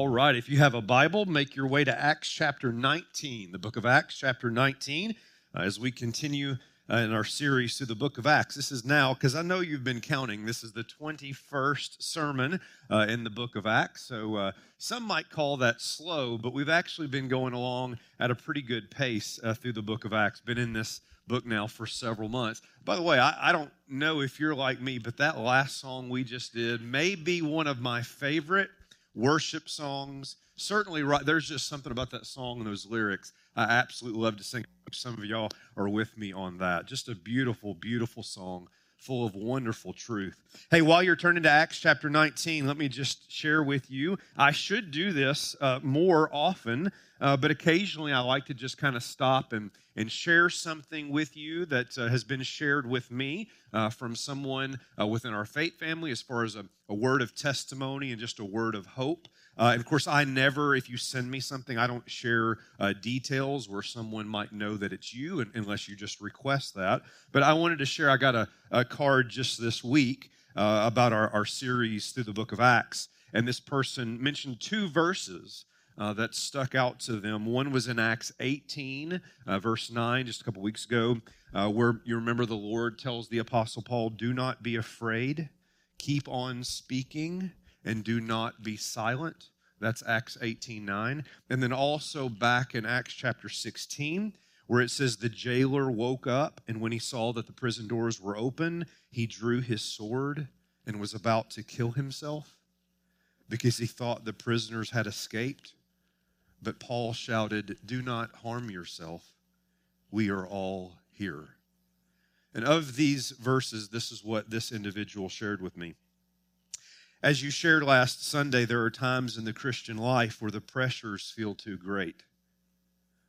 All right, if you have a Bible, make your way to Acts chapter 19, the book of Acts chapter 19, uh, as we continue uh, in our series through the book of Acts. This is now, because I know you've been counting, this is the 21st sermon uh, in the book of Acts. So uh, some might call that slow, but we've actually been going along at a pretty good pace uh, through the book of Acts. Been in this book now for several months. By the way, I, I don't know if you're like me, but that last song we just did may be one of my favorite worship songs. Certainly, right, there's just something about that song and those lyrics I absolutely love to sing. Some of y'all are with me on that. Just a beautiful, beautiful song full of wonderful truth. Hey, while you're turning to Acts chapter 19, let me just share with you. I should do this uh, more often, uh, but occasionally I like to just kind of stop and, and share something with you that uh, has been shared with me uh, from someone uh, within our faith family as far as a, a word of testimony and just a word of hope. Uh, of course, I never, if you send me something, I don't share uh, details where someone might know that it's you unless you just request that. But I wanted to share, I got a, a card just this week uh, about our, our series through the book of Acts. And this person mentioned two verses uh, that stuck out to them. One was in Acts 18, uh, verse 9, just a couple weeks ago, uh, where you remember the Lord tells the Apostle Paul, Do not be afraid, keep on speaking and do not be silent. That's Acts 18 9. And then also back in Acts chapter 16, where it says, The jailer woke up, and when he saw that the prison doors were open, he drew his sword and was about to kill himself because he thought the prisoners had escaped. But Paul shouted, Do not harm yourself. We are all here. And of these verses, this is what this individual shared with me. As you shared last Sunday, there are times in the Christian life where the pressures feel too great,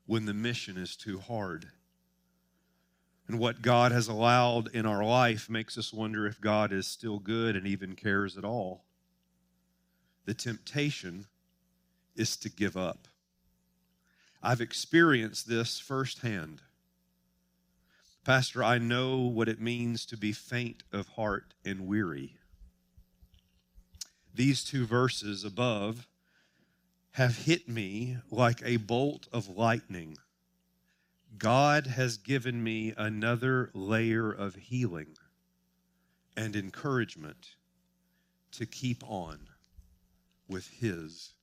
when the mission is too hard. And what God has allowed in our life makes us wonder if God is still good and even cares at all. The temptation is to give up. I've experienced this firsthand. Pastor, I know what it means to be faint of heart and weary these two verses above have hit me like a bolt of lightning. God has given me another layer of healing and encouragement to keep on with His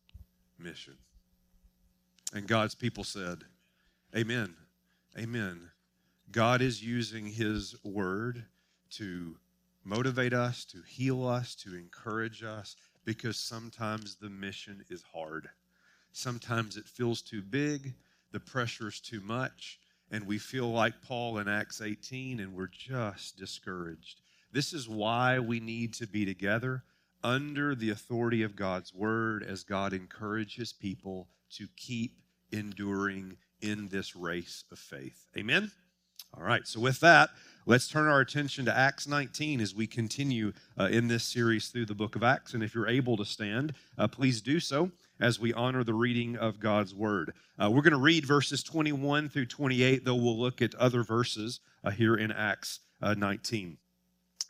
mission. And God's people said, Amen. Amen. God is using His word to motivate us, to heal us, to encourage us, because sometimes the mission is hard. Sometimes it feels too big, the pressure is too much, and we feel like Paul in Acts 18 and we're just discouraged. This is why we need to be together under the authority of God's word as God encourages people to keep enduring in this race of faith. Amen? All right, so with that, Let's turn our attention to Acts 19 as we continue uh, in this series through the book of Acts. And if you're able to stand, uh, please do so as we honor the reading of God's word. Uh, we're going to read verses 21 through 28, though we'll look at other verses uh, here in Acts uh, 19.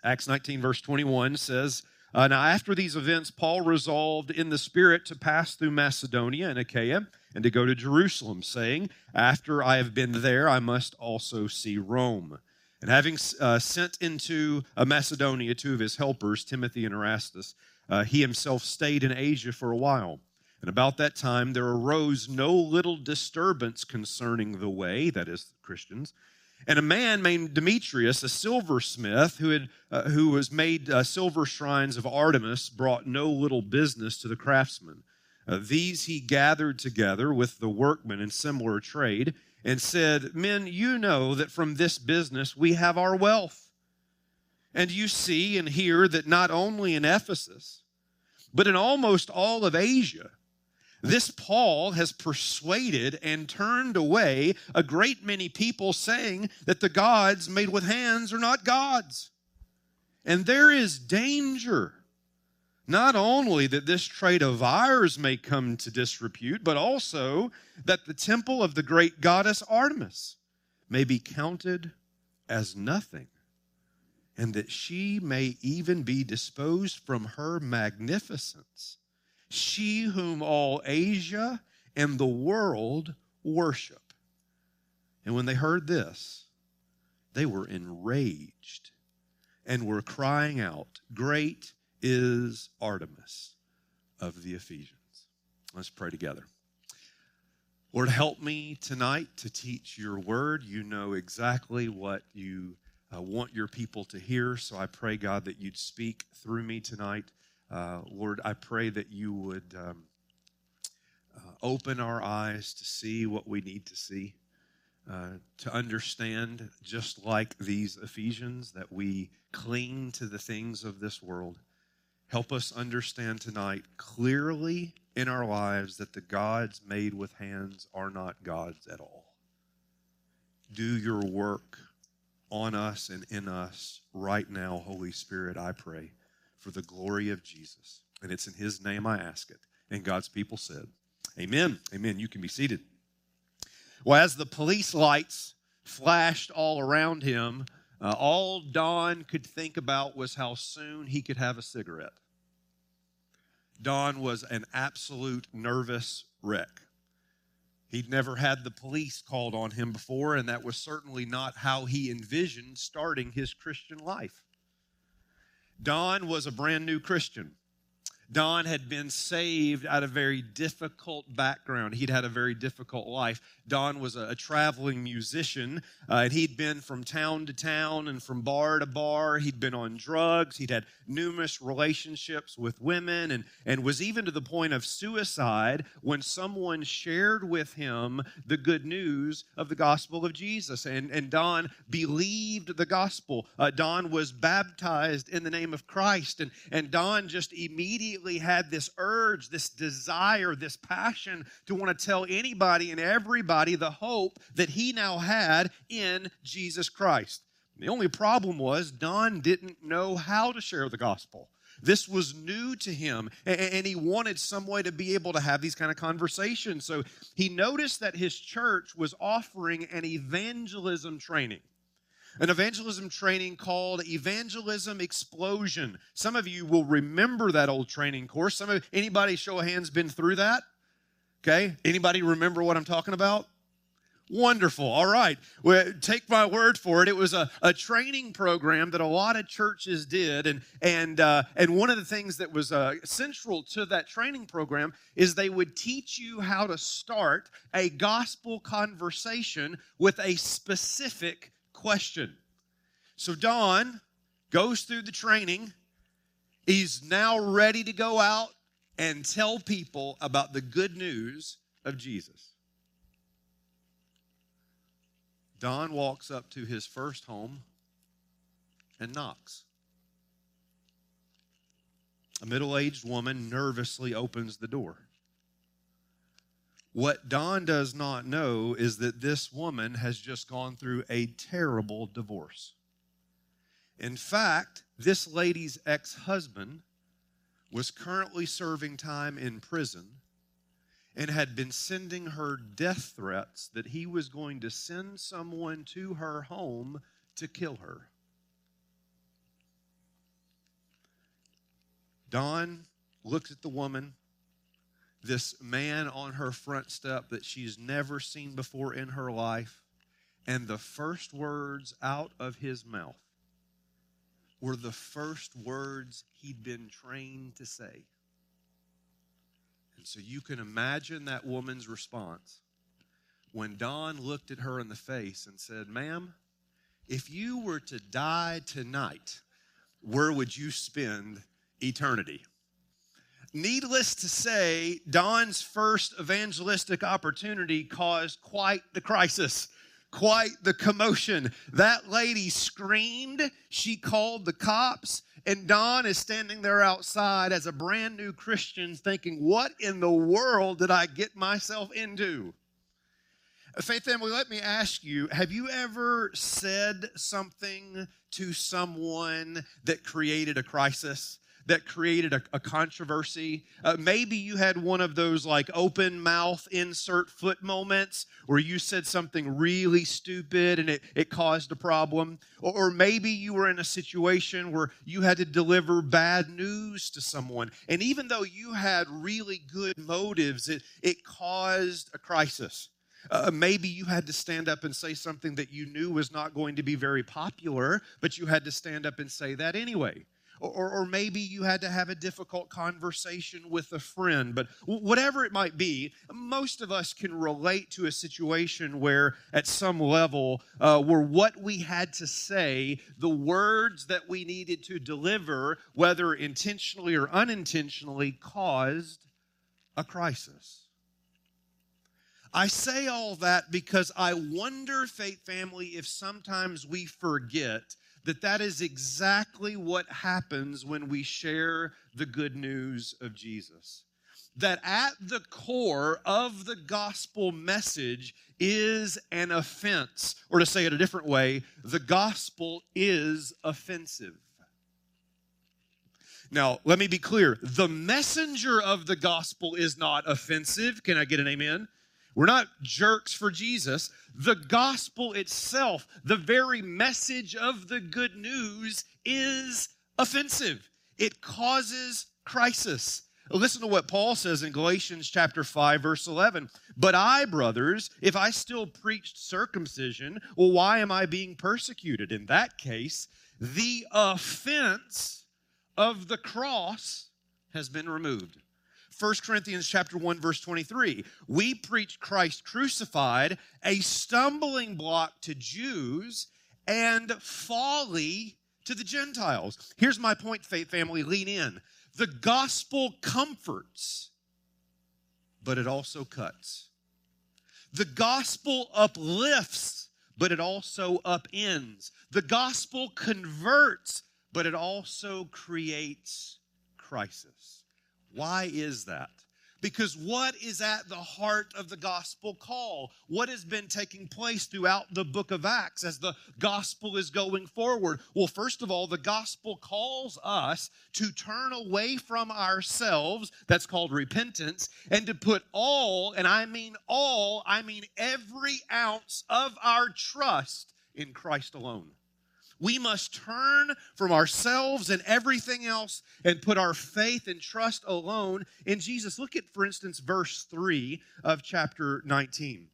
Acts 19, verse 21 says, uh, Now after these events, Paul resolved in the Spirit to pass through Macedonia and Achaia and to go to Jerusalem, saying, After I have been there, I must also see Rome. And having uh, sent into uh, Macedonia two of his helpers, Timothy and Erastus, uh, he himself stayed in Asia for a while. And about that time there arose no little disturbance concerning the way, that is, Christians. And a man named Demetrius, a silversmith, who, had, uh, who was made uh, silver shrines of Artemis, brought no little business to the craftsmen. Uh, these he gathered together with the workmen in similar trade and said, Men, you know that from this business we have our wealth. And you see and hear that not only in Ephesus, but in almost all of Asia, this Paul has persuaded and turned away a great many people, saying that the gods made with hands are not gods. And there is danger not only that this trade of ours may come to disrepute, but also that the temple of the great goddess Artemis may be counted as nothing, and that she may even be disposed from her magnificence she whom all Asia and the world worship. And when they heard this, they were enraged and were crying out, Great is Artemis of the Ephesians. Let's pray together. Lord, help me tonight to teach your word. You know exactly what you uh, want your people to hear. So I pray, God, that you'd speak through me tonight. Uh, Lord, I pray that you would um, uh, open our eyes to see what we need to see, uh, to understand, just like these Ephesians, that we cling to the things of this world. Help us understand tonight clearly in our lives that the gods made with hands are not gods at all. Do your work on us and in us right now, Holy Spirit, I pray, for the glory of Jesus. And it's in His name I ask it. And God's people said, Amen. Amen. You can be seated. Well, as the police lights flashed all around him, uh, all Don could think about was how soon he could have a cigarette. Don was an absolute nervous wreck. He'd never had the police called on him before, and that was certainly not how he envisioned starting his Christian life. Don was a brand new Christian. Don had been saved out of a very difficult background. He'd had a very difficult life. Don was a, a traveling musician, uh, and he'd been from town to town and from bar to bar. He'd been on drugs. He'd had numerous relationships with women and, and was even to the point of suicide when someone shared with him the good news of the gospel of Jesus. And, and Don believed the gospel. Uh, Don was baptized in the name of Christ, and, and Don just immediately immediately had this urge, this desire, this passion to want to tell anybody and everybody the hope that he now had in Jesus Christ. The only problem was Don didn't know how to share the gospel. This was new to him, and he wanted some way to be able to have these kind of conversations. So he noticed that his church was offering an evangelism training an evangelism training called Evangelism Explosion. Some of you will remember that old training course. Some of anybody show of hands been through that? Okay? Anybody remember what I'm talking about? Wonderful. All right. Well, take my word for it. It was a, a training program that a lot of churches did. And, and, uh, and one of the things that was uh, central to that training program is they would teach you how to start a gospel conversation with a specific question. So Don goes through the training. He's now ready to go out and tell people about the good news of Jesus. Don walks up to his first home and knocks. A middle aged woman nervously opens the door. What Don does not know is that this woman has just gone through a terrible divorce. In fact, this lady's ex husband was currently serving time in prison and had been sending her death threats that he was going to send someone to her home to kill her. Don looks at the woman this man on her front step that she's never seen before in her life. And the first words out of his mouth were the first words he'd been trained to say. And so you can imagine that woman's response when Don looked at her in the face and said, Ma'am, if you were to die tonight, where would you spend eternity? Needless to say, Don's first evangelistic opportunity caused quite the crisis, quite the commotion. That lady screamed, she called the cops, and Don is standing there outside as a brand new Christian thinking, What in the world did I get myself into? Faith family, let me ask you have you ever said something to someone that created a crisis? That created a, a controversy. Uh, maybe you had one of those like open mouth insert foot moments where you said something really stupid and it, it caused a problem. Or, or maybe you were in a situation where you had to deliver bad news to someone. And even though you had really good motives, it, it caused a crisis. Uh, maybe you had to stand up and say something that you knew was not going to be very popular, but you had to stand up and say that anyway. Or, or, maybe you had to have a difficult conversation with a friend, but whatever it might be, most of us can relate to a situation where, at some level, uh, what we had to say, the words that we needed to deliver, whether intentionally or unintentionally, caused a crisis. I say all that because I wonder, faith family, if sometimes we forget that that is exactly what happens when we share the good news of Jesus. That at the core of the gospel message is an offense. Or to say it a different way, the gospel is offensive. Now, let me be clear the messenger of the gospel is not offensive. Can I get an amen? We're not jerks for Jesus. The gospel itself, the very message of the good news, is offensive. It causes crisis. Listen to what Paul says in Galatians chapter 5 verse 11. But I, brothers, if I still preached circumcision, well why am I being persecuted? In that case, the offense of the cross has been removed. 1 Corinthians chapter 1 verse 23. We preach Christ crucified, a stumbling block to Jews and folly to the Gentiles. Here's my point, faith family, lean in. The gospel comforts, but it also cuts. The gospel uplifts, but it also upends. The gospel converts, but it also creates crisis. Why is that? Because what is at the heart of the gospel call? What has been taking place throughout the book of Acts as the gospel is going forward? Well, first of all, the gospel calls us to turn away from ourselves, that's called repentance, and to put all, and I mean all, I mean every ounce of our trust in Christ alone. We must turn from ourselves and everything else and put our faith and trust alone in Jesus. Look at, for instance, verse 3 of chapter 19.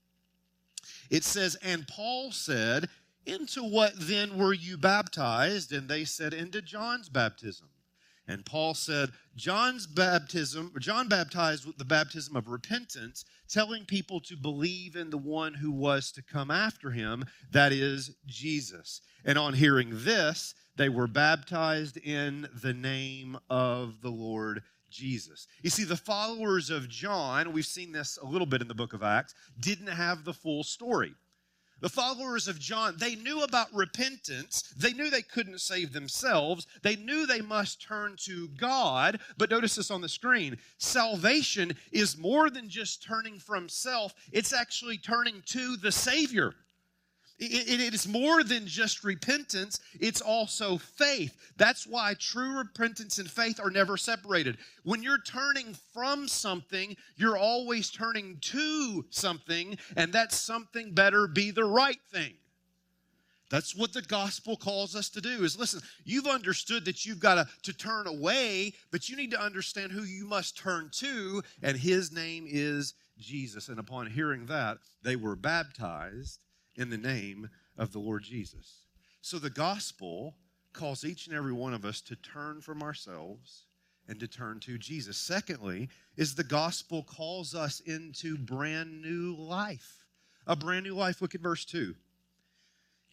It says, And Paul said, Into what then were you baptized? And they said, Into John's baptism. And Paul said, John's baptism, John baptized with the baptism of repentance, telling people to believe in the one who was to come after him, that is Jesus. And on hearing this, they were baptized in the name of the Lord Jesus. You see, the followers of John, we've seen this a little bit in the book of Acts, didn't have the full story. The followers of John, they knew about repentance. They knew they couldn't save themselves. They knew they must turn to God. But notice this on the screen salvation is more than just turning from self, it's actually turning to the Savior. It, it is more than just repentance, it's also faith. That's why true repentance and faith are never separated. When you're turning from something, you're always turning to something, and that something better be the right thing. That's what the gospel calls us to do is listen, you've understood that you've got to, to turn away, but you need to understand who you must turn to, and his name is Jesus. And upon hearing that, they were baptized in the name of the Lord Jesus. So the gospel calls each and every one of us to turn from ourselves and to turn to Jesus. Secondly, is the gospel calls us into brand new life. A brand new life. Look at verse 2.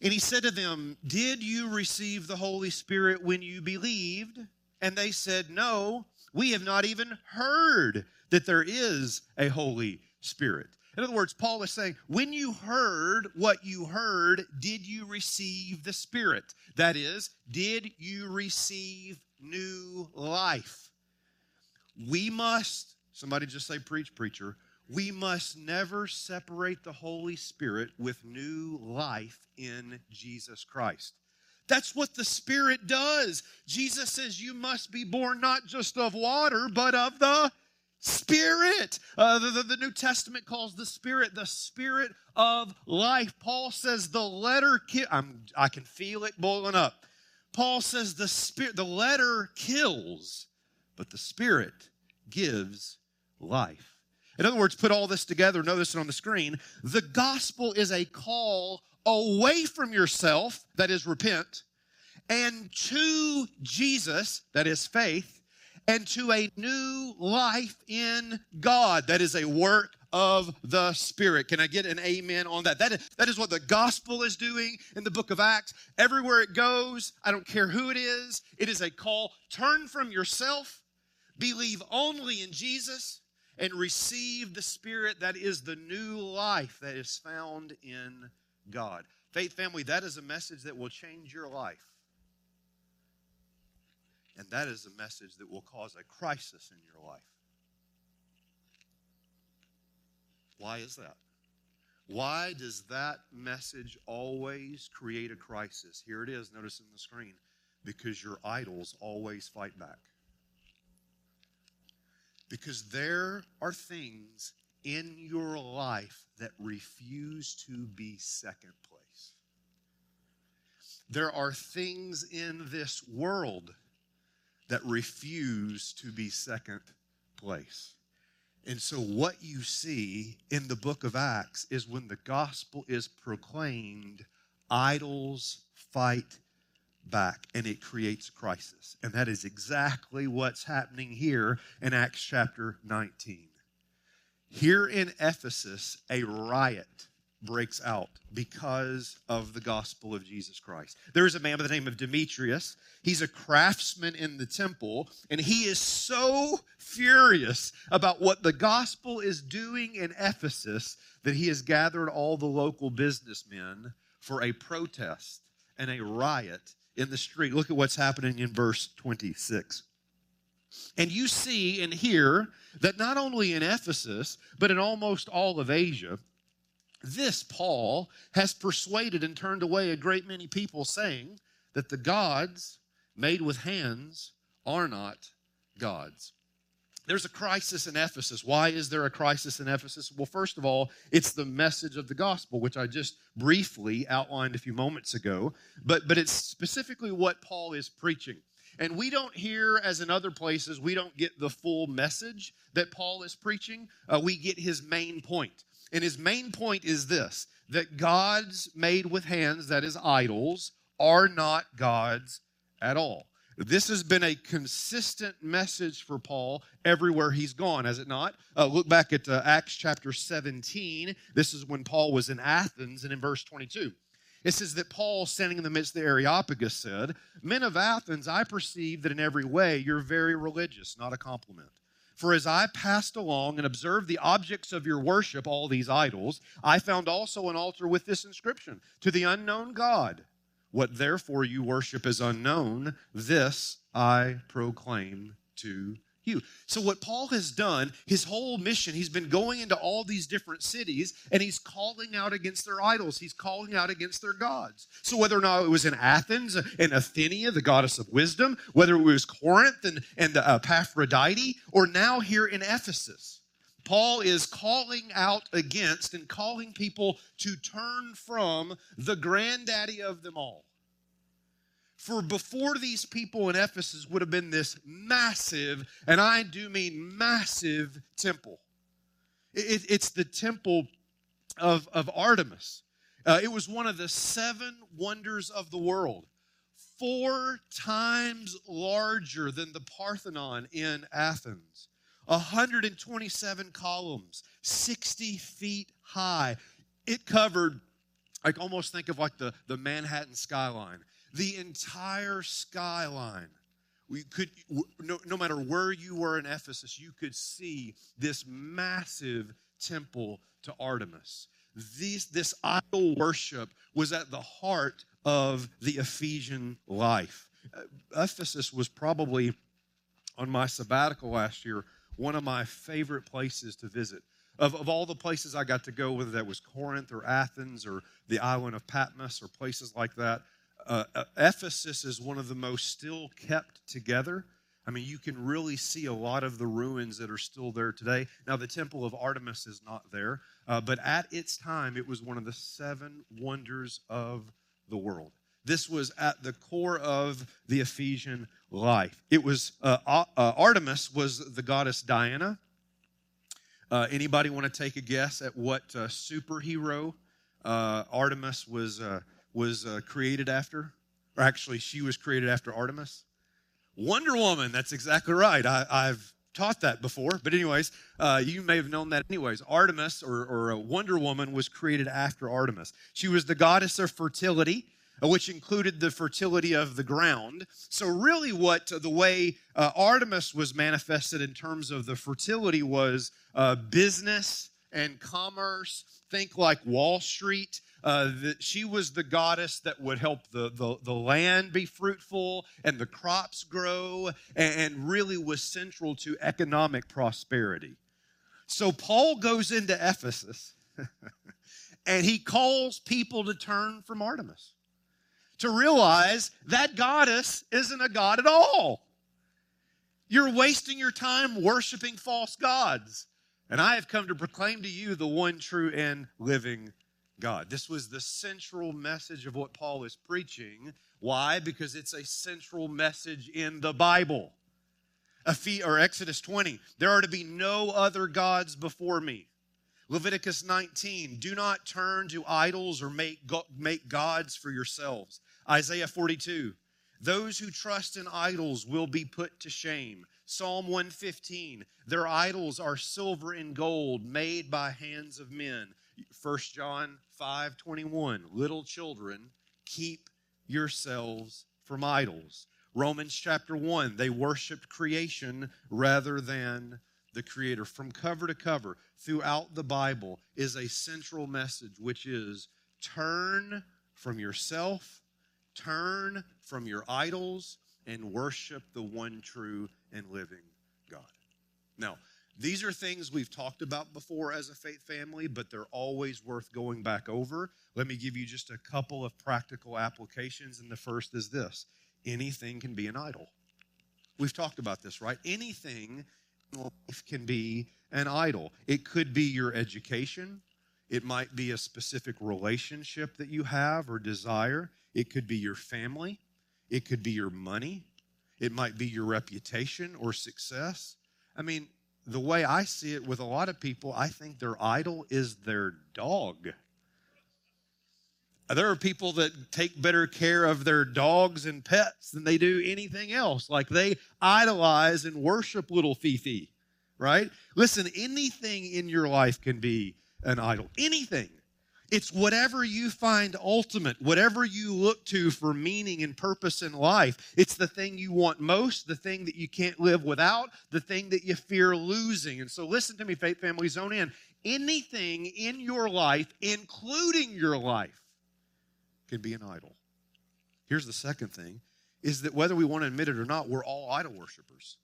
And he said to them, Did you receive the Holy Spirit when you believed? And they said, No, we have not even heard that there is a Holy Spirit. In other words, Paul is saying, when you heard what you heard, did you receive the Spirit? That is, did you receive new life? We must, somebody just say, preach, preacher, we must never separate the Holy Spirit with new life in Jesus Christ. That's what the Spirit does. Jesus says you must be born not just of water, but of the Spirit. Uh, the, the, the, New Testament calls the Spirit the Spirit of life. Paul says the letter, ki- I'm, I can feel it boiling up. Paul says the Spirit, the letter kills, but the Spirit gives life. In other words, put all this together, notice it on the screen. The gospel is a call away from yourself, that is, repent, and to Jesus, that is, faith, and to a new life in God, that is, a work of the Spirit. Can I get an amen on that? That is, that is what the gospel is doing in the book of Acts. Everywhere it goes, I don't care who it is, it is a call. Turn from yourself, believe only in Jesus, and receive the Spirit that is the new life that is found in God. Faith family, that is a message that will change your life. And that is a message that will cause a crisis in your life. Why is that? Why does that message always create a crisis? Here it is, notice in the screen. Because your idols always fight back. Because there are things in your life that refuse to be second place. There are things in this world that refuse to be second place. And so, what you see in the book of Acts is when the gospel is proclaimed, idols fight back and it creates crisis. And that is exactly what's happening here in Acts chapter 19. Here in Ephesus, a riot breaks out because of the gospel of Jesus Christ. There is a man by the name of Demetrius. He's a craftsman in the temple, and he is so furious about what the gospel is doing in Ephesus that he has gathered all the local businessmen for a protest and a riot in the street. Look at what's happening in verse 26. And you see and hear that not only in Ephesus, but in almost all of Asia, this Paul has persuaded and turned away a great many people, saying that the gods made with hands are not gods. There's a crisis in Ephesus. Why is there a crisis in Ephesus? Well, first of all, it's the message of the gospel, which I just briefly outlined a few moments ago, but, but it's specifically what Paul is preaching. And we don't hear, as in other places, we don't get the full message that Paul is preaching. Uh, we get his main point. And his main point is this that gods made with hands, that is, idols, are not gods at all. This has been a consistent message for Paul everywhere he's gone, has it not? Uh, look back at uh, Acts chapter 17. This is when Paul was in Athens, and in verse 22. It says that Paul, standing in the midst of the Areopagus, said, Men of Athens, I perceive that in every way you're very religious, not a compliment. For as I passed along and observed the objects of your worship, all these idols, I found also an altar with this inscription To the unknown God. What therefore you worship is unknown, this I proclaim to you. So, what Paul has done, his whole mission, he's been going into all these different cities and he's calling out against their idols. He's calling out against their gods. So, whether or not it was in Athens and Athena, the goddess of wisdom, whether it was Corinth and, and uh, Aphrodite, or now here in Ephesus, Paul is calling out against and calling people to turn from the granddaddy of them all for before these people in Ephesus would have been this massive, and I do mean massive temple. It, it's the temple of, of Artemis. Uh, it was one of the seven wonders of the world, four times larger than the Parthenon in Athens. 127 columns, 60 feet high. It covered, I almost think of like the, the Manhattan skyline the entire skyline. We could, no, no matter where you were in Ephesus, you could see this massive temple to Artemis. These, this idol worship was at the heart of the Ephesian life. Uh, Ephesus was probably, on my sabbatical last year, one of my favorite places to visit. Of, of all the places I got to go, whether that was Corinth or Athens or the island of Patmos or places like that, uh, uh, Ephesus is one of the most still kept together. I mean, you can really see a lot of the ruins that are still there today. Now, the Temple of Artemis is not there, uh, but at its time, it was one of the seven wonders of the world. This was at the core of the Ephesian life. It was uh, uh, Artemis was the goddess Diana. Uh, anybody want to take a guess at what superhero Artemis was uh, was created after? Or actually, she was created after Artemis. Wonder Woman. That's exactly right. I, have taught that before, but anyways, you may have known that anyways. Artemis or, or Wonder Woman was created after Artemis. She was the goddess of fertility which included the fertility of the ground. So, really, what the way uh, Artemis was manifested in terms of the fertility was uh, business and commerce. Think like Wall Street. Uh, that she was the goddess that would help the, the, the, land be fruitful and the crops grow and, and really was central to economic prosperity. So Paul goes into Ephesus and he calls people to turn from Artemis to realize that goddess isn't a god at all. You're wasting your time worshiping false gods. And I have come to proclaim to you the one true and living God. This was the central message of what Paul is preaching. Why? Because it's a central message in the Bible. Or Exodus 20, there are to be no other gods before me. Leviticus 19, do not turn to idols or make, make gods for yourselves. Isaiah 42, those who trust in idols will be put to shame. Psalm 115, their idols are silver and gold made by hands of men. 1 John 5 21, little children, keep yourselves from idols. Romans chapter 1, they worshiped creation rather than the Creator. From cover to cover, throughout the Bible, is a central message, which is turn from yourself Turn from your idols and worship the one true and living God. Now, these are things we've talked about before as a faith family, but they're always worth going back over. Let me give you just a couple of practical applications. And the first is this anything can be an idol. We've talked about this, right? Anything in life can be an idol. It could be your education, it might be a specific relationship that you have or desire. It could be your family, it could be your money, it might be your reputation or success. I mean, the way I see it with a lot of people, I think their idol is their dog. There are people that take better care of their dogs and pets than they do anything else. Like they idolize and worship little Fifi, right? Listen, anything in your life can be an idol. Anything. It's whatever you find ultimate, whatever you look to for meaning and purpose in life. It's the thing you want most, the thing that you can't live without, the thing that you fear losing. And so, listen to me, faith family, zone in. Anything in your life, including your life, can be an idol. Here's the second thing is that whether we want to admit it or not, we're all idol worshippers.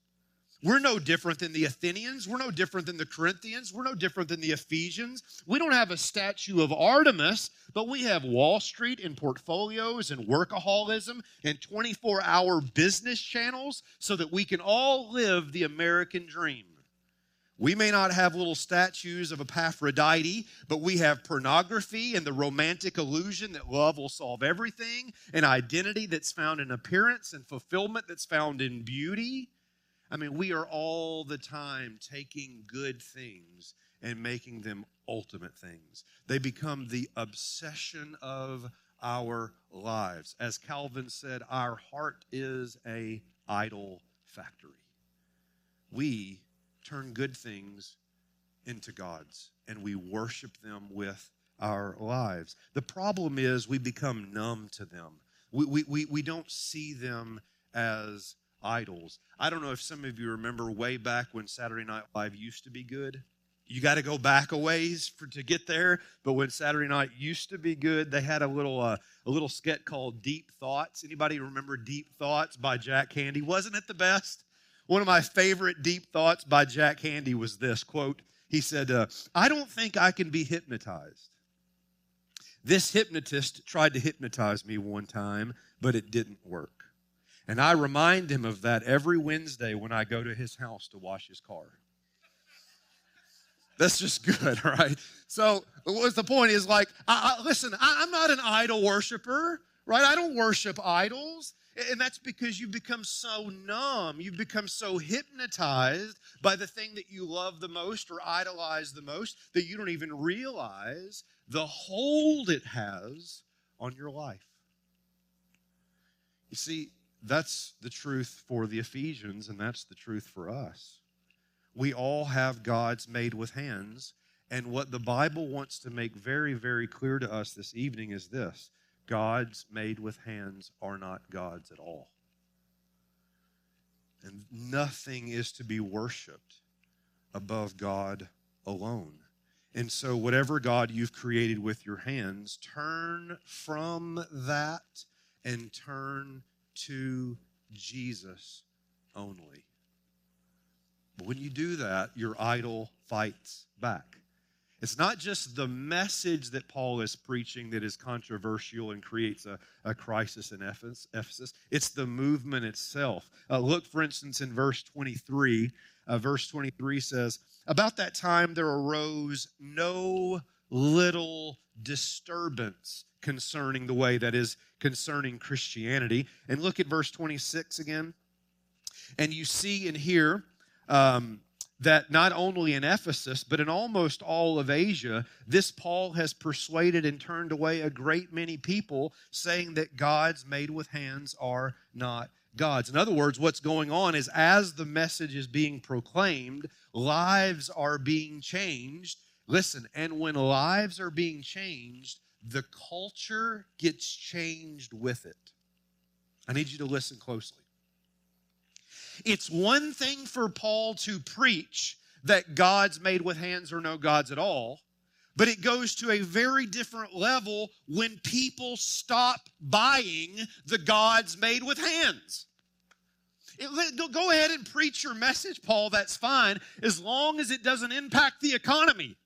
We're no different than the Athenians. We're no different than the Corinthians. We're no different than the Ephesians. We don't have a statue of Artemis, but we have Wall Street and portfolios and workaholism and 24 hour business channels so that we can all live the American dream. We may not have little statues of Aphrodite, but we have pornography and the romantic illusion that love will solve everything, and identity that's found in appearance and fulfillment that's found in beauty. I mean, we are all the time taking good things and making them ultimate things. They become the obsession of our lives. As Calvin said, our heart is a idol factory. We turn good things into gods and we worship them with our lives. The problem is we become numb to them. We, we, we, we don't see them as idols. I don't know if some of you remember way back when Saturday Night Live used to be good. You got to go back a ways for to get there. But when Saturday Night used to be good, they had a little uh, a little sketch called Deep Thoughts. Anybody remember Deep Thoughts by Jack Handey? Wasn't it the best? One of my favorite deep thoughts by Jack Handey was this quote. He said, uh, "I don't think I can be hypnotized." This hypnotist tried to hypnotize me one time, but it didn't work. And I remind him of that every Wednesday when I go to his house to wash his car. That's just good, right? So, what's the point? Is like, I, I, listen, I, I'm not an idol worshiper, right? I don't worship idols. And that's because you've become so numb. You've become so hypnotized by the thing that you love the most or idolize the most that you don't even realize the hold it has on your life. You see, that's the truth for the Ephesians, and that's the truth for us. We all have gods made with hands. And what the Bible wants to make very, very clear to us this evening is this gods made with hands are not gods at all. And nothing is to be worshiped above God alone. And so, whatever God you've created with your hands, turn from that and turn to Jesus only. But when you do that, your idol fights back. It's not just the message that Paul is preaching that is controversial and creates a, a crisis in Ephesus, it's the movement itself. Uh, look, for instance, in verse 23. Uh, verse 23 says, About that time there arose no little disturbance concerning the way that is concerning Christianity. And look at verse 26 again. And you see and hear um, that not only in Ephesus, but in almost all of Asia, this Paul has persuaded and turned away a great many people, saying that gods made with hands are not gods. In other words, what's going on is as the message is being proclaimed, lives are being changed. Listen, and when lives are being changed, the culture gets changed with it. I need you to listen closely. It's one thing for Paul to preach that gods made with hands are no gods at all, but it goes to a very different level when people stop buying the gods made with hands. It, go ahead and preach your message, Paul, that's fine, as long as it doesn't impact the economy.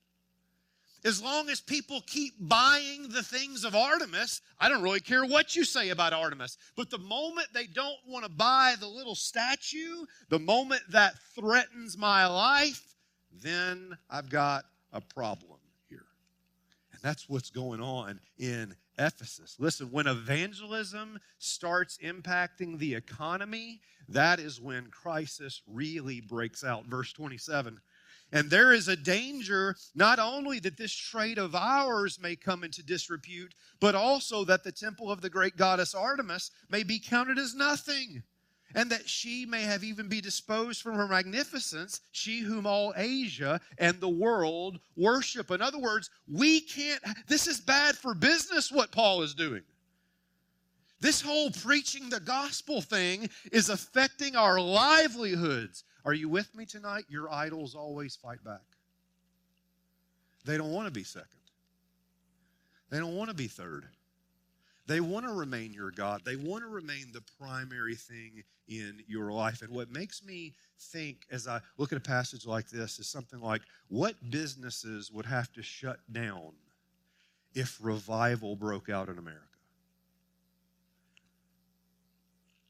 As long as people keep buying the things of Artemis, I don't really care what you say about Artemis. But the moment they don't want to buy the little statue, the moment that threatens my life, then I've got a problem here. And that's what's going on in Ephesus. Listen, when evangelism starts impacting the economy, that is when crisis really breaks out. Verse 27 and there is a danger not only that this trade of ours may come into disrepute, but also that the temple of the great goddess Artemis may be counted as nothing, and that she may have even be disposed from her magnificence, she whom all Asia and the world worship. In other words, we can't, this is bad for business what Paul is doing. This whole preaching the gospel thing is affecting our livelihoods. Are you with me tonight? Your idols always fight back. They don't want to be second, they don't want to be third. They want to remain your God. They want to remain the primary thing in your life. And what makes me think as I look at a passage like this is something like what businesses would have to shut down if revival broke out in America?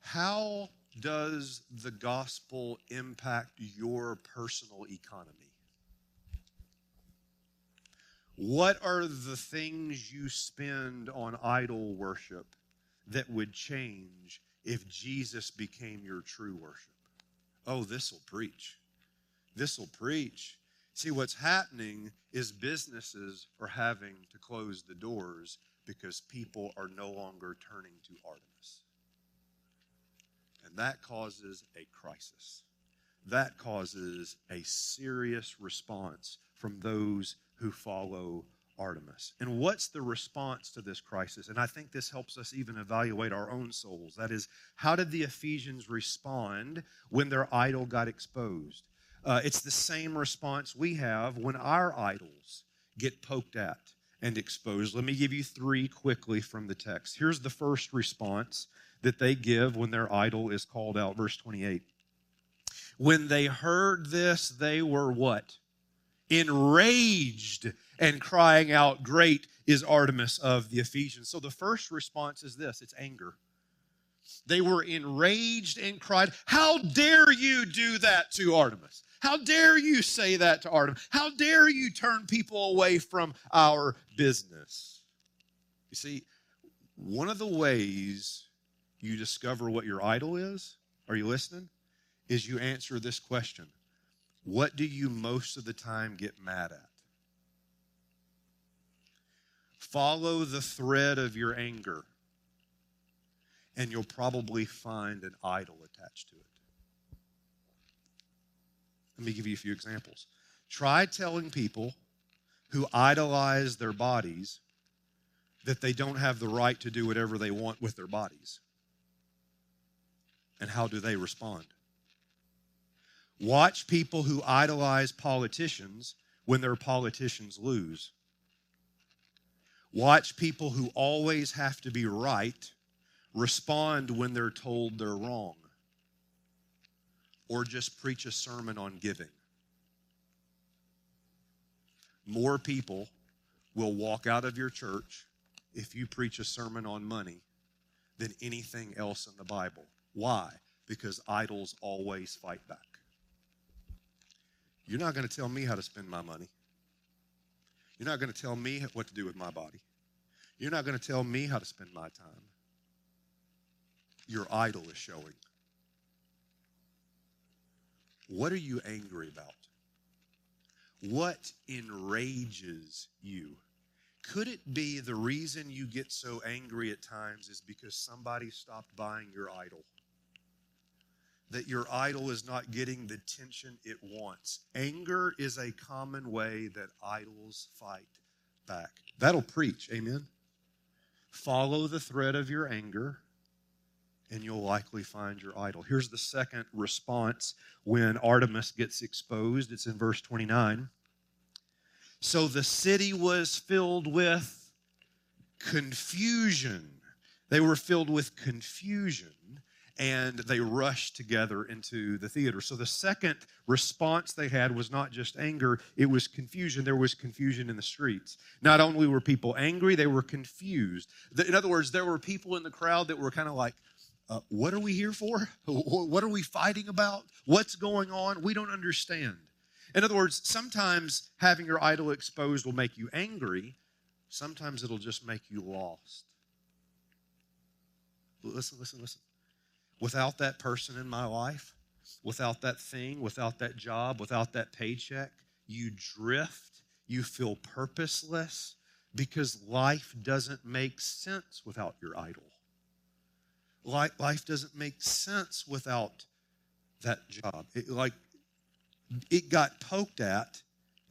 How does the gospel impact your personal economy? What are the things you spend on idol worship that would change if Jesus became your true worship? Oh, this will preach. This will preach. See, what's happening is businesses are having to close the doors because people are no longer turning to Artemis. And that causes a crisis. That causes a serious response from those who follow Artemis. And what's the response to this crisis? And I think this helps us even evaluate our own souls. That is, how did the Ephesians respond when their idol got exposed? Uh, it's the same response we have when our idols get poked at and exposed. Let me give you three quickly from the text. Here's the first response that they give when their idol is called out. Verse 28. When they heard this, they were what? Enraged and crying out, Great is Artemis of the Ephesians. So the first response is this it's anger. They were enraged and cried, How dare you do that to Artemis? How dare you say that to Artemis? How dare you turn people away from our business? You see, one of the ways you discover what your idol is, are you listening? Is you answer this question What do you most of the time get mad at? Follow the thread of your anger, and you'll probably find an idol attached to it. Let me give you a few examples. Try telling people who idolize their bodies that they don't have the right to do whatever they want with their bodies. And how do they respond? Watch people who idolize politicians when their politicians lose. Watch people who always have to be right respond when they're told they're wrong. Or just preach a sermon on giving. More people will walk out of your church if you preach a sermon on money than anything else in the Bible. Why? Because idols always fight back. You're not going to tell me how to spend my money. You're not going to tell me what to do with my body. You're not going to tell me how to spend my time. Your idol is showing. What are you angry about? What enrages you? Could it be the reason you get so angry at times is because somebody stopped buying your idol? That your idol is not getting the tension it wants. Anger is a common way that idols fight back. That'll preach, amen? Follow the thread of your anger, and you'll likely find your idol. Here's the second response when Artemis gets exposed. It's in verse 29. So the city was filled with confusion. They were filled with confusion and they rushed together into the theater. So the second response they had was not just anger, it was confusion. There was confusion in the streets. Not only were people angry, they were confused. In other words, there were people in the crowd that were kind of like, uh, what are we here for? What are we fighting about? What's going on? We don't understand. In other words, sometimes having your idol exposed will make you angry, sometimes it'll just make you lost. Listen, listen, listen. Without that person in my life, without that thing, without that job, without that paycheck, you drift, you feel purposeless because life doesn't make sense without your idol. Life doesn't make sense without that job. It, like it got poked at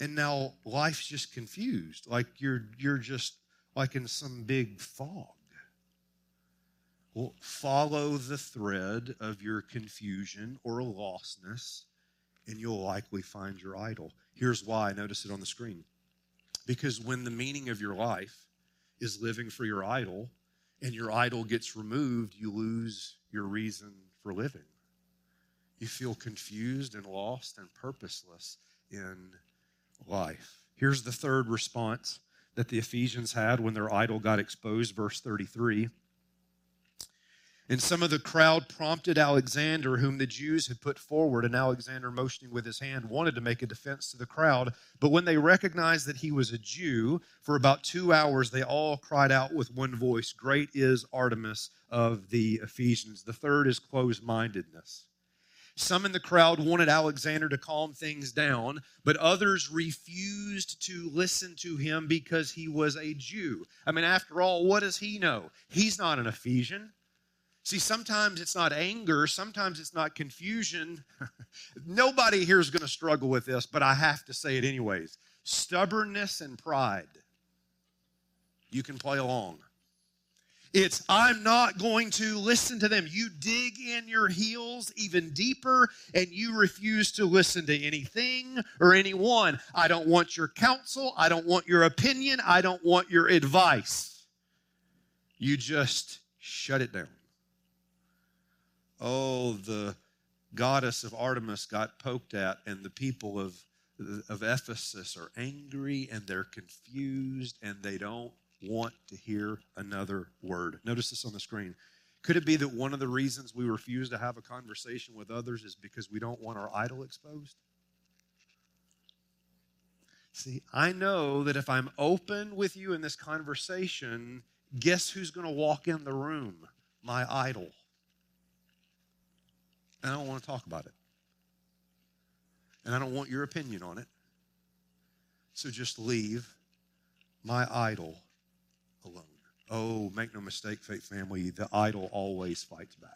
and now life's just confused like you're you're just like in some big fog well follow the thread of your confusion or lostness and you'll likely find your idol here's why I notice it on the screen because when the meaning of your life is living for your idol and your idol gets removed you lose your reason for living you feel confused and lost and purposeless in life. Here's the third response that the Ephesians had when their idol got exposed, verse 33. And some of the crowd prompted Alexander, whom the Jews had put forward, and Alexander, motioning with his hand, wanted to make a defense to the crowd. But when they recognized that he was a Jew, for about two hours they all cried out with one voice Great is Artemis of the Ephesians. The third is closed mindedness. Some in the crowd wanted Alexander to calm things down, but others refused to listen to him because he was a Jew. I mean, after all, what does he know? He's not an Ephesian. See, sometimes it's not anger, sometimes it's not confusion. Nobody here is going to struggle with this, but I have to say it anyways. Stubbornness and pride. You can play along. It's, I'm not going to listen to them. You dig in your heels even deeper and you refuse to listen to anything or anyone. I don't want your counsel. I don't want your opinion. I don't want your advice. You just shut it down. Oh, the goddess of Artemis got poked at, and the people of, of Ephesus are angry and they're confused and they don't want to hear another word. Notice this on the screen. Could it be that one of the reasons we refuse to have a conversation with others is because we don't want our idol exposed? See, I know that if I'm open with you in this conversation, guess who's going to walk in the room? My idol. And I don't want to talk about it. And I don't want your opinion on it. So just leave my idol alone. Oh, make no mistake, faith family, the idol always fights back.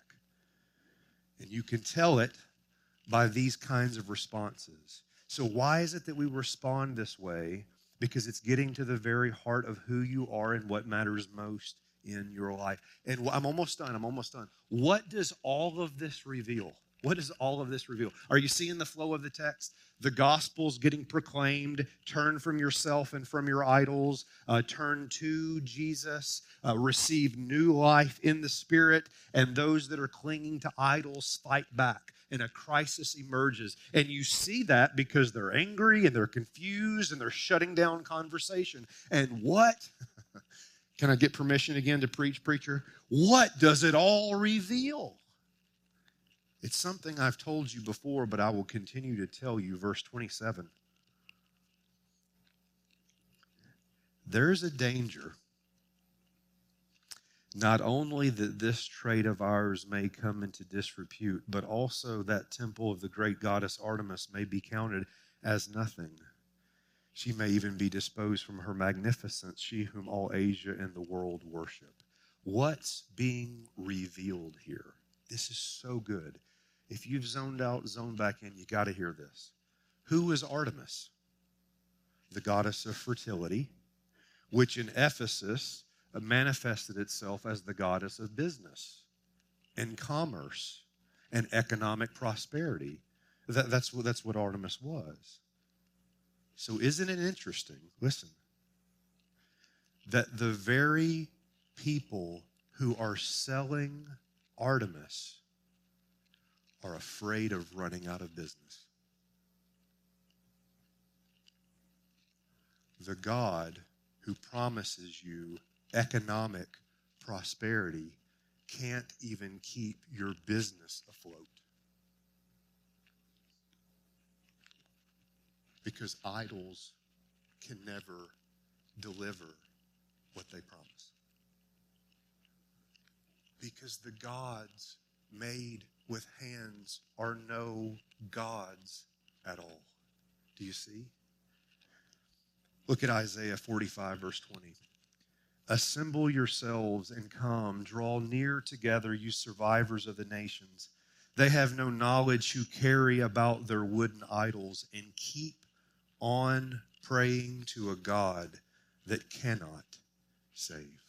And you can tell it by these kinds of responses. So, why is it that we respond this way? Because it's getting to the very heart of who you are and what matters most in your life. And I'm almost done. I'm almost done. What does all of this reveal? What does all of this reveal? Are you seeing the flow of the text? The gospel's getting proclaimed. Turn from yourself and from your idols. Uh, turn to Jesus. Uh, receive new life in the Spirit. And those that are clinging to idols fight back. And a crisis emerges. And you see that because they're angry and they're confused and they're shutting down conversation. And what? Can I get permission again to preach, preacher? What does it all reveal? It's something I've told you before, but I will continue to tell you. Verse 27. There's a danger not only that this trade of ours may come into disrepute, but also that temple of the great goddess Artemis may be counted as nothing. She may even be disposed from her magnificence, she whom all Asia and the world worship. What's being revealed here? This is so good. If you've zoned out, zoned back in, you got to hear this. Who is Artemis? The goddess of fertility, which in Ephesus manifested itself as the goddess of business and commerce and economic prosperity. That, that's, what, that's what Artemis was. So, isn't it interesting? Listen, that the very people who are selling Artemis are afraid of running out of business. The God who promises you economic prosperity can't even keep your business afloat. Because idols can never deliver what they promise. Because the gods made with hands are no gods at all. Do you see? Look at Isaiah 45, verse 20. Assemble yourselves and come, draw near together, you survivors of the nations. They have no knowledge who carry about their wooden idols and keep on praying to a God that cannot save.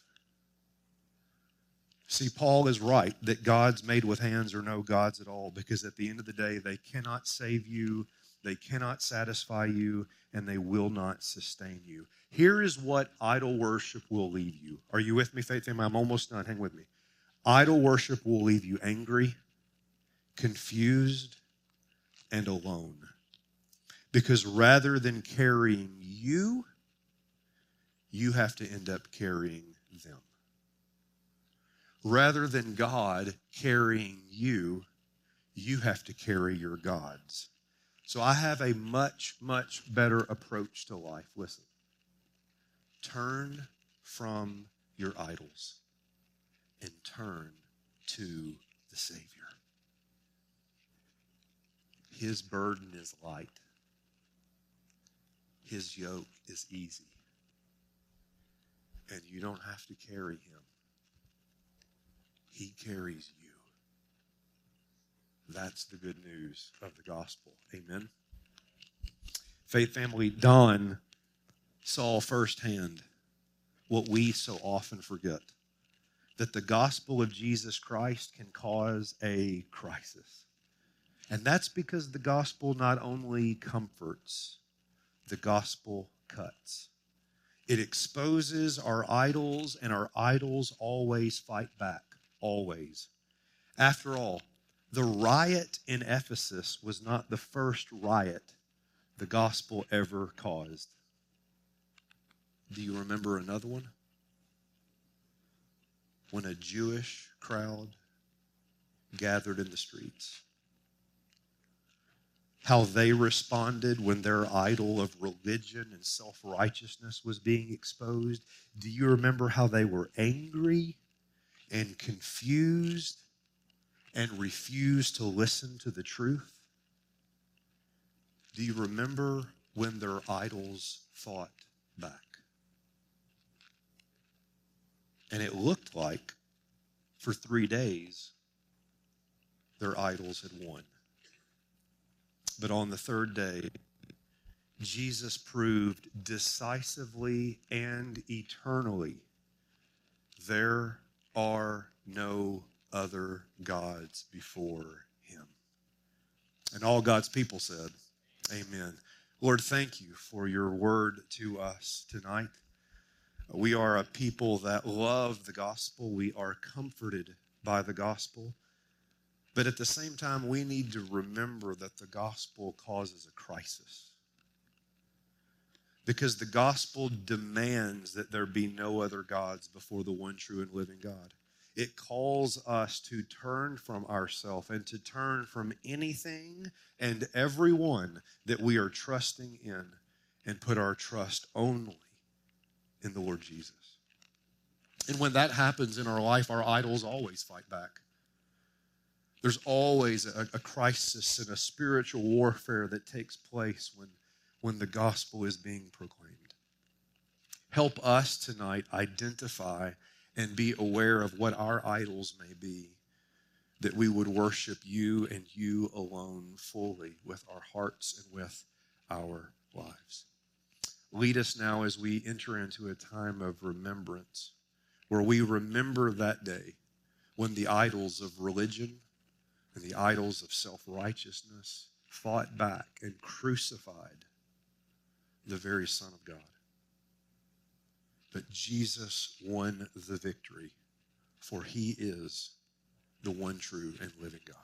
See, Paul is right that gods made with hands are no gods at all because at the end of the day, they cannot save you, they cannot satisfy you, and they will not sustain you. Here is what idol worship will leave you. Are you with me, faith family? I'm almost done. Hang with me. Idol worship will leave you angry, confused, and alone. Because rather than carrying you, you have to end up carrying them rather than God carrying you, you have to carry your gods. So I have a much, much better approach to life. Listen, turn from your idols and turn to the Savior. His burden is light, His yoke is easy, and you don't have to carry Him. He carries you. That's the good news of the gospel. Amen. Faith family, Don saw firsthand what we so often forget that the gospel of Jesus Christ can cause a crisis. And that's because the gospel not only comforts, the gospel cuts. It exposes our idols, and our idols always fight back always. After all, the riot in Ephesus was not the first riot the gospel ever caused. Do you remember another one? when a Jewish crowd gathered in the streets? How they responded when their idol of religion and self righteousness was being exposed? Do you remember how they were angry and confused and refused to listen to the truth? Do you remember when their idols fought back? And it looked like for three days their idols had won. But on the third day, Jesus proved decisively and eternally there are no other gods before him. And all God's people said, Amen. Lord, thank you for your word to us tonight. We are a people that love the gospel. We are comforted by the gospel. But at the same time, we need to remember that the gospel causes a crisis. Because the gospel demands that there be no other gods before the one true and living God. It calls us to turn from ourselves and to turn from anything and everyone that we are trusting in and put our trust only in the Lord Jesus. And when that happens in our life, our idols always fight back. There's always a, a, crisis and a spiritual warfare that takes place when, when the gospel is being proclaimed. Help us tonight identify and be aware of what our idols may be, that we would worship you and you alone fully with our hearts and with our lives. Lead us now as we enter into a time of remembrance where we remember that day when the idols of religion and the idols of self righteousness fought back and crucified the very Son of God. But Jesus won the victory, for he is the one true and living God.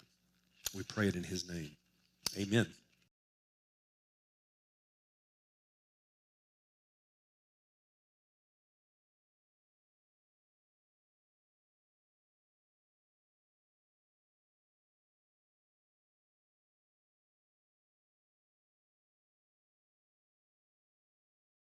We pray it in his name. Amen.